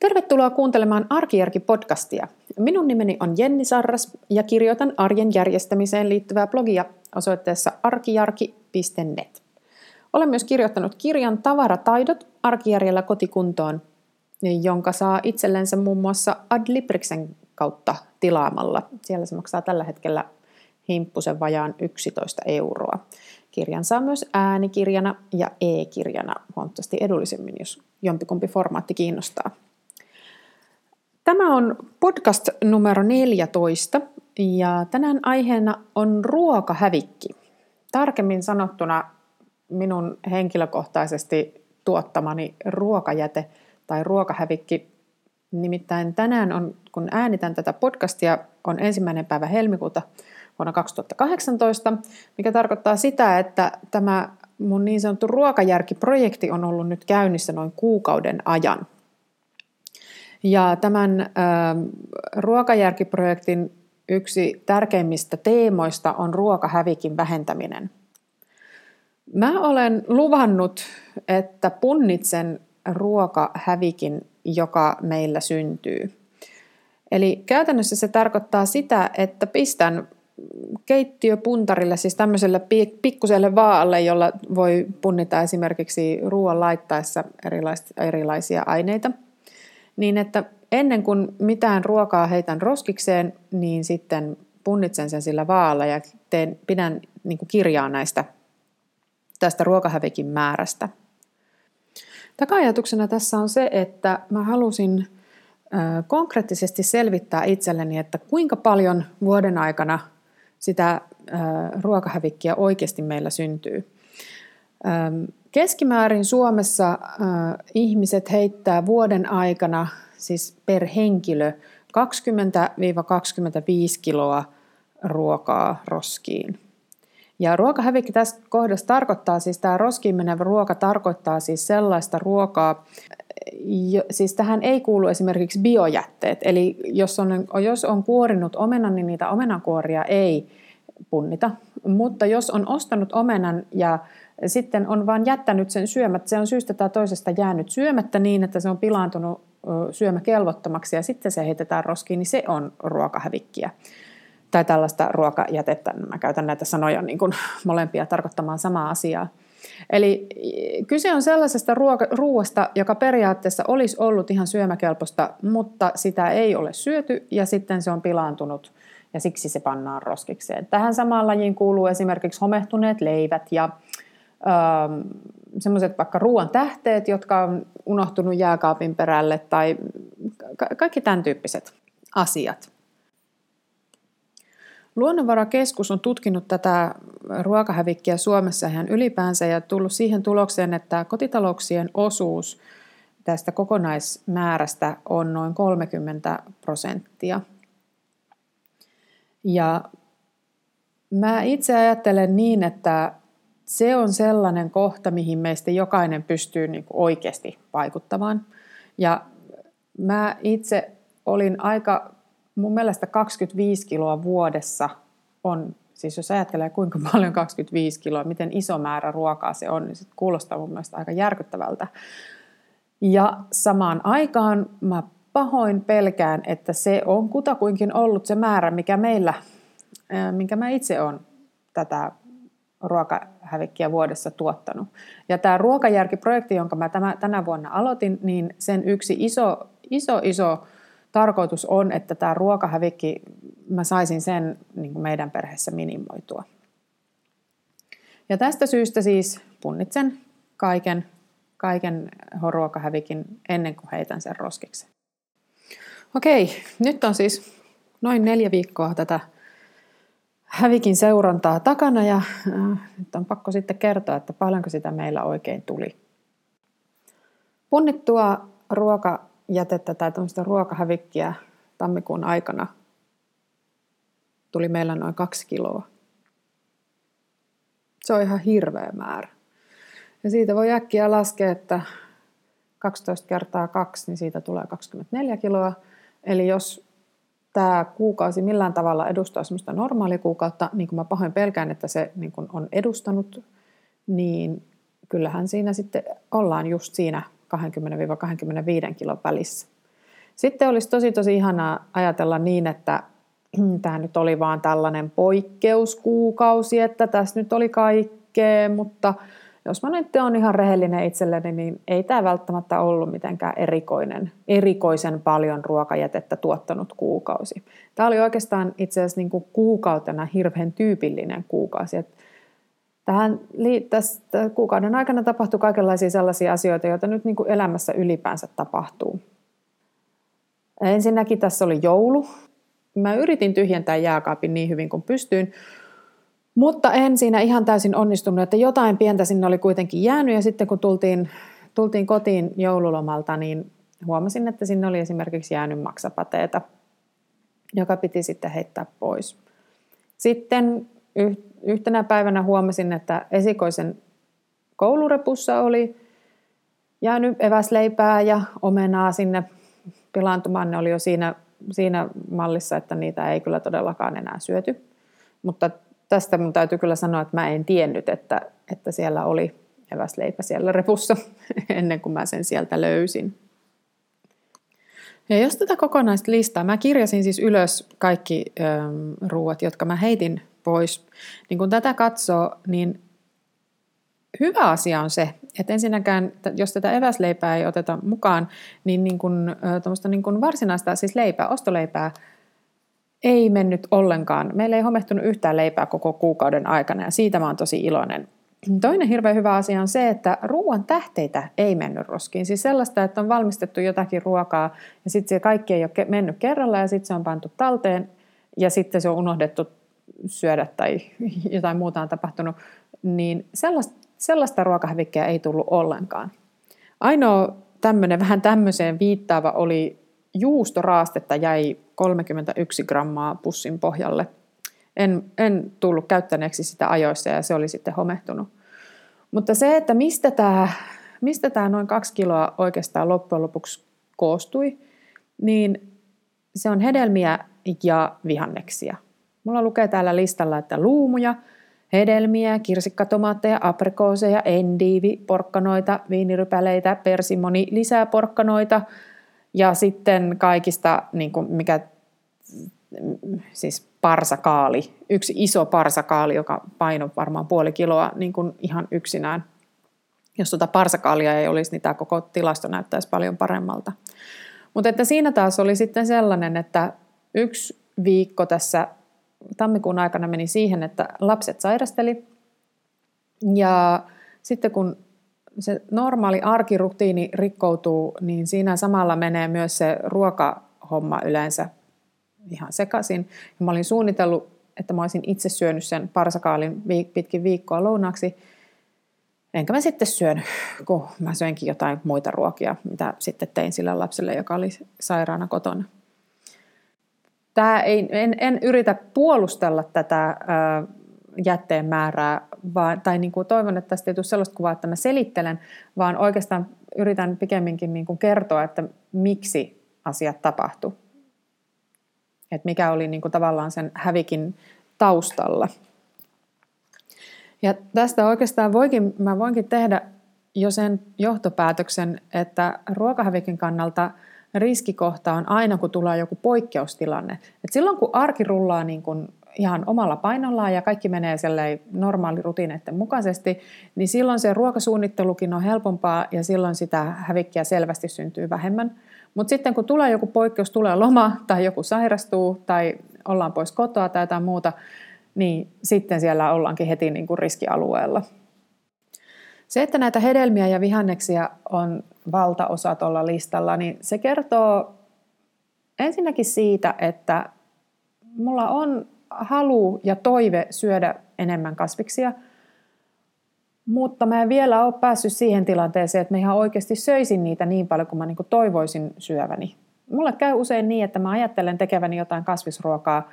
Tervetuloa kuuntelemaan Arkijärki-podcastia. Minun nimeni on Jenni Sarras ja kirjoitan arjen järjestämiseen liittyvää blogia osoitteessa arkijarki.net. Olen myös kirjoittanut kirjan Tavarataidot arkijärjellä kotikuntoon, jonka saa itsellensä muun muassa Adlibriksen kautta tilaamalla. Siellä se maksaa tällä hetkellä himppusen vajaan 11 euroa. Kirjan saa myös äänikirjana ja e-kirjana huomattavasti edullisemmin, jos jompikumpi formaatti kiinnostaa. Tämä on podcast numero 14 ja tänään aiheena on ruokahävikki. Tarkemmin sanottuna minun henkilökohtaisesti tuottamani ruokajäte tai ruokahävikki. Nimittäin tänään on, kun äänitän tätä podcastia, on ensimmäinen päivä helmikuuta vuonna 2018, mikä tarkoittaa sitä, että tämä mun niin sanottu ruokajärkiprojekti on ollut nyt käynnissä noin kuukauden ajan. Ja tämän äh, ruokajärkiprojektin yksi tärkeimmistä teemoista on ruokahävikin vähentäminen. Mä olen luvannut, että punnitsen ruokahävikin, joka meillä syntyy. Eli käytännössä se tarkoittaa sitä, että pistän keittiöpuntarille, siis tämmöiselle pikkuselle vaalle, jolla voi punnita esimerkiksi ruoan laittaessa erilaisia aineita, niin että ennen kuin mitään ruokaa heitän roskikseen, niin sitten punnitsen sen sillä vaalla ja teen, pidän niin kuin kirjaa näistä tästä ruokahävikin määrästä. Taka-ajatuksena tässä on se, että mä halusin konkreettisesti selvittää itselleni, että kuinka paljon vuoden aikana sitä ruokahävikkiä oikeasti meillä syntyy. Keskimäärin Suomessa ihmiset heittää vuoden aikana, siis per henkilö, 20-25 kiloa ruokaa roskiin. Ja ruokahävikki tässä kohdassa tarkoittaa, siis tämä roskiin menevä ruoka tarkoittaa siis sellaista ruokaa, siis tähän ei kuulu esimerkiksi biojätteet. Eli jos on, jos on kuorinut omenan, niin niitä omenankuoria ei punnita. Mutta jos on ostanut omenan ja sitten on vain jättänyt sen syömättä, se on syystä tai toisesta jäänyt syömättä niin, että se on pilaantunut syömäkelvottomaksi ja sitten se heitetään roskiin, niin se on ruokahävikkiä tai tällaista ruokajätettä. Mä käytän näitä sanoja niin kuin molempia tarkoittamaan samaa asiaa. Eli kyse on sellaisesta ruoasta, joka periaatteessa olisi ollut ihan syömäkelpoista, mutta sitä ei ole syöty ja sitten se on pilaantunut ja siksi se pannaan roskikseen. Tähän samaan lajiin kuuluu esimerkiksi homehtuneet leivät ja semmoiset vaikka ruoan tähteet, jotka on unohtunut jääkaapin perälle tai ka- kaikki tämän tyyppiset asiat. Luonnonvarakeskus on tutkinut tätä ruokahävikkiä Suomessa ihan ylipäänsä ja tullut siihen tulokseen, että kotitalouksien osuus tästä kokonaismäärästä on noin 30 prosenttia. Ja mä itse ajattelen niin, että se on sellainen kohta, mihin meistä jokainen pystyy niin kuin oikeasti vaikuttamaan. Ja mä itse olin aika mun mielestä 25 kiloa vuodessa on, siis jos ajattelee kuinka paljon 25 kiloa, miten iso määrä ruokaa se on, niin se kuulostaa mun mielestä aika järkyttävältä. Ja samaan aikaan mä pahoin pelkään, että se on kutakuinkin ollut se määrä, mikä meillä, minkä mä itse olen tätä ruokahävikkiä vuodessa tuottanut. Ja tämä ruokajärkiprojekti, jonka mä tänä vuonna aloitin, niin sen yksi iso, iso, iso tarkoitus on, että tämä ruokahävikki, mä saisin sen niin kuin meidän perheessä minimoitua. Ja tästä syystä siis punnitsen kaiken, kaiken ruokahävikin ennen kuin heitän sen roskiksi. Okei, nyt on siis noin neljä viikkoa tätä hävikin seurantaa takana ja äh, nyt on pakko sitten kertoa, että paljonko sitä meillä oikein tuli. Punnittua ruoka jätettä tai tämmöistä ruokahävikkiä tammikuun aikana tuli meillä noin kaksi kiloa. Se on ihan hirveä määrä. Ja siitä voi äkkiä laskea, että 12 kertaa 2, niin siitä tulee 24 kiloa. Eli jos tämä kuukausi millään tavalla edustaa semmoista normaalikuukautta, niin kuin mä pahoin pelkään, että se niin kuin on edustanut, niin kyllähän siinä sitten ollaan just siinä 20-25 kilon välissä. Sitten olisi tosi tosi ihanaa ajatella niin, että tämä nyt oli vaan tällainen poikkeuskuukausi, että tässä nyt oli kaikkea, mutta jos mä nyt on ihan rehellinen itselleni, niin ei tämä välttämättä ollut mitenkään erikoinen, erikoisen paljon ruokajätettä tuottanut kuukausi. Tämä oli oikeastaan itse asiassa niin kuin kuukautena hirveän tyypillinen kuukausi. Tähän, tästä kuukauden aikana tapahtui kaikenlaisia sellaisia asioita, joita nyt niin kuin elämässä ylipäänsä tapahtuu. Ensinnäkin tässä oli joulu. Mä yritin tyhjentää jääkaapin niin hyvin kuin pystyin, mutta en siinä ihan täysin onnistunut, että jotain pientä sinne oli kuitenkin jäänyt ja sitten kun tultiin, tultiin kotiin joululomalta, niin huomasin, että sinne oli esimerkiksi jäänyt maksapateeta, joka piti sitten heittää pois. Sitten yhtenä päivänä huomasin, että esikoisen koulurepussa oli jäänyt eväsleipää ja omenaa sinne pilaantumaan. Ne oli jo siinä, siinä mallissa, että niitä ei kyllä todellakaan enää syöty. Mutta tästä mun täytyy kyllä sanoa, että mä en tiennyt, että, että siellä oli eväsleipä siellä repussa ennen kuin mä sen sieltä löysin. Ja jos tätä kokonaista listaa, mä kirjasin siis ylös kaikki ähm, ruuat, jotka mä heitin pois. Niin kun tätä katsoo, niin hyvä asia on se, että ensinnäkään, jos tätä eväsleipää ei oteta mukaan, niin, niin kun, niin kun varsinaista, siis leipää, ostoleipää, ei mennyt ollenkaan. Meillä ei homehtunut yhtään leipää koko kuukauden aikana ja siitä mä oon tosi iloinen. Toinen hirveän hyvä asia on se, että ruoan tähteitä ei mennyt roskiin. Siis sellaista, että on valmistettu jotakin ruokaa ja sitten se kaikki ei ole mennyt kerralla ja sitten se on pantu talteen ja sitten se on unohdettu syödä tai jotain muuta on tapahtunut. Niin sellaista, sellaista ruokahävikkiä ei tullut ollenkaan. Ainoa tämmöinen vähän tämmöiseen viittaava oli juustoraastetta jäi 31 grammaa pussin pohjalle. En, en tullut käyttäneeksi sitä ajoissa ja se oli sitten homehtunut. Mutta se, että mistä tämä, mistä tämä noin kaksi kiloa oikeastaan loppujen lopuksi koostui, niin se on hedelmiä ja vihanneksia. Mulla lukee täällä listalla, että luumuja, hedelmiä, kirsikkatomaatteja, aprikooseja, endiivi, porkkanoita, viinirypäleitä, persimoni, lisää porkkanoita – ja sitten kaikista, niin kuin mikä, siis parsakaali, yksi iso parsakaali, joka paino varmaan puoli kiloa niin kuin ihan yksinään. Jos tuota parsakaalia ei olisi, niin tämä koko tilasto näyttäisi paljon paremmalta. Mutta että siinä taas oli sitten sellainen, että yksi viikko tässä tammikuun aikana meni siihen, että lapset sairasteli. Ja sitten kun se normaali arkirutiini rikkoutuu, niin siinä samalla menee myös se ruokahomma yleensä ihan sekaisin. Ja mä olin suunnitellut, että mä olisin itse syönyt sen parsakaalin pitkin viikkoa lounaksi. Enkä mä sitten syönyt, kun mä söinkin jotain muita ruokia, mitä sitten tein sille lapselle, joka oli sairaana kotona. Tää ei, en, en yritä puolustella tätä jätteen määrää, vaan, tai niin kuin toivon, että tästä ei tule sellaista kuvaa, että mä selittelen, vaan oikeastaan yritän pikemminkin niin kuin kertoa, että miksi asiat tapahtuu. Että mikä oli niin kuin tavallaan sen hävikin taustalla. Ja tästä oikeastaan voikin, mä voinkin tehdä jo sen johtopäätöksen, että ruokahävikin kannalta riskikohta on aina, kun tulee joku poikkeustilanne. Et silloin kun arki rullaa niin kuin ihan omalla painollaan ja kaikki menee normaali rutiineiden mukaisesti, niin silloin se ruokasuunnittelukin on helpompaa ja silloin sitä hävikkiä selvästi syntyy vähemmän. Mutta sitten kun tulee joku poikkeus, tulee loma tai joku sairastuu tai ollaan pois kotoa tai jotain muuta, niin sitten siellä ollaankin heti niin kuin riskialueella. Se, että näitä hedelmiä ja vihanneksia on valtaosa tuolla listalla, niin se kertoo ensinnäkin siitä, että mulla on halu ja toive syödä enemmän kasviksia, mutta mä en vielä ole päässyt siihen tilanteeseen, että mä ihan oikeasti söisin niitä niin paljon kuin mä niin kuin toivoisin syöväni. Mulle käy usein niin, että mä ajattelen tekeväni jotain kasvisruokaa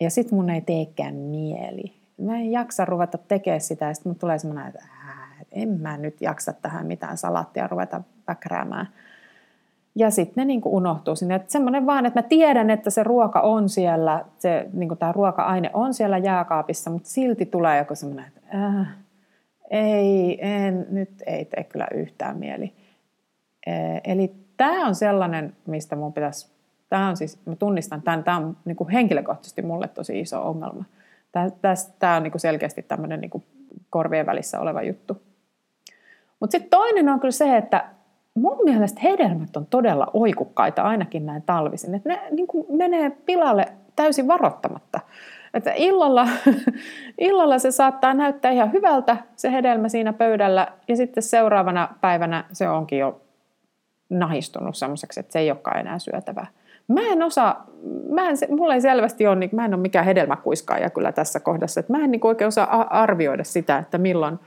ja sit mun ei teekään mieli. Mä en jaksa ruveta tekemään sitä ja sitten tulee semmoinen, että en mä nyt jaksa tähän mitään salattia ruveta väkräämään ja sitten ne niin kuin unohtuu sinne. Että semmoinen vaan, että mä tiedän, että se ruoka on siellä, se, niin tämä ruoka-aine on siellä jääkaapissa, mutta silti tulee joku semmoinen, että äh, ei, en, nyt ei tee kyllä yhtään mieli. Eli tämä on sellainen, mistä mun pitäisi, tämä on siis, mä tunnistan tämän, tämä on niin kuin henkilökohtaisesti mulle tosi iso ongelma. Tämä on niin kuin selkeästi tämmöinen niin kuin korvien välissä oleva juttu. Mutta sitten toinen on kyllä se, että mun mielestä hedelmät on todella oikukkaita ainakin näin talvisin. Että ne niin kuin menee pilalle täysin varoittamatta. Että illalla, illalla se saattaa näyttää ihan hyvältä se hedelmä siinä pöydällä ja sitten seuraavana päivänä se onkin jo nahistunut semmoiseksi, että se ei olekaan enää syötävää. Mä en osaa, mä en, mulla ei selvästi ole, niin mä en ole mikään hedelmäkuiskaaja kyllä tässä kohdassa, että mä en niin oikein osaa arvioida sitä, että milloin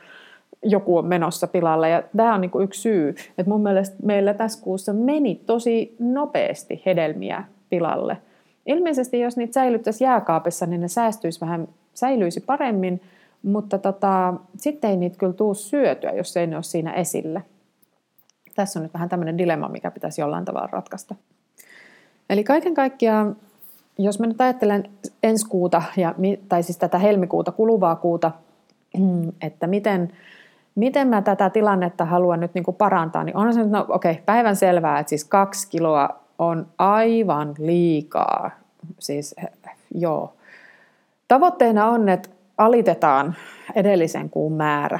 joku on menossa pilalle. Ja tämä on niin yksi syy, että mun mielestä meillä tässä kuussa meni tosi nopeasti hedelmiä pilalle. Ilmeisesti jos niitä säilyttäisiin jääkaapissa, niin ne säästyisi vähän, säilyisi paremmin, mutta tota, sitten ei niitä kyllä tuu syötyä, jos ei ne ole siinä esillä. Tässä on nyt vähän tämmöinen dilemma, mikä pitäisi jollain tavalla ratkaista. Eli kaiken kaikkiaan, jos mä nyt ajattelen ensi kuuta, ja, tai siis tätä helmikuuta, kuluvaa kuuta, että miten, miten mä tätä tilannetta haluan nyt niin kuin parantaa, niin on se nyt, no okei, okay, päivän selvää, että siis kaksi kiloa on aivan liikaa. Siis joo. Tavoitteena on, että alitetaan edellisen kuun määrä.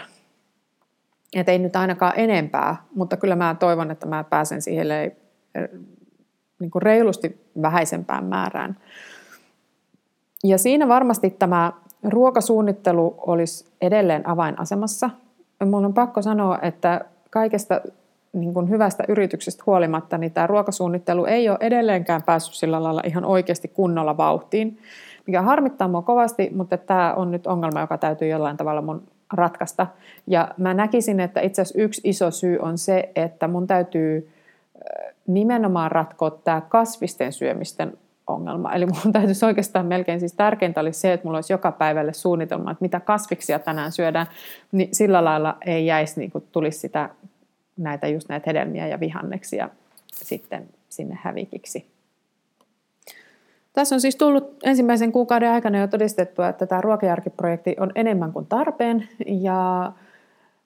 Että ei nyt ainakaan enempää, mutta kyllä mä toivon, että mä pääsen siihen niin kuin reilusti vähäisempään määrään. Ja siinä varmasti tämä ruokasuunnittelu olisi edelleen avainasemassa. Mun on pakko sanoa, että kaikesta niin kuin hyvästä yrityksestä huolimatta, niin tämä ruokasuunnittelu ei ole edelleenkään päässyt sillä lailla ihan oikeasti kunnolla vauhtiin, mikä harmittaa mua kovasti, mutta tämä on nyt ongelma, joka täytyy jollain tavalla mun ratkaista. Ja mä näkisin, että itse asiassa yksi iso syy on se, että mun täytyy nimenomaan ratkoa tämä kasvisten syömisten ongelma. Eli mun täytyisi oikeastaan melkein siis tärkeintä olisi se, että mulla olisi joka päivälle suunnitelma, että mitä kasviksia tänään syödään, niin sillä lailla ei jäisi, niin kuin tulisi sitä, näitä, just näitä hedelmiä ja vihanneksia sitten sinne hävikiksi. Tässä on siis tullut ensimmäisen kuukauden aikana jo todistettua, että tämä ruokajarkiprojekti on enemmän kuin tarpeen ja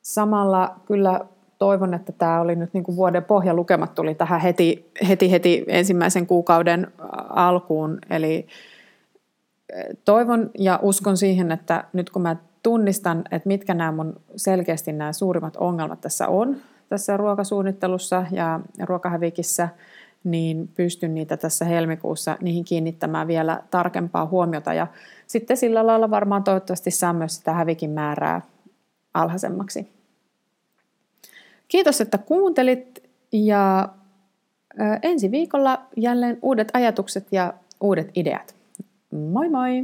samalla kyllä toivon, että tämä oli nyt niin kuin vuoden pohjalukemat tuli tähän heti, heti, heti ensimmäisen kuukauden alkuun. Eli toivon ja uskon siihen, että nyt kun mä tunnistan, että mitkä nämä mun selkeästi nämä suurimmat ongelmat tässä on, tässä ruokasuunnittelussa ja ruokahävikissä, niin pystyn niitä tässä helmikuussa niihin kiinnittämään vielä tarkempaa huomiota. Ja sitten sillä lailla varmaan toivottavasti saa myös sitä hävikin määrää alhaisemmaksi. Kiitos, että kuuntelit ja ensi viikolla jälleen uudet ajatukset ja uudet ideat. Moi moi!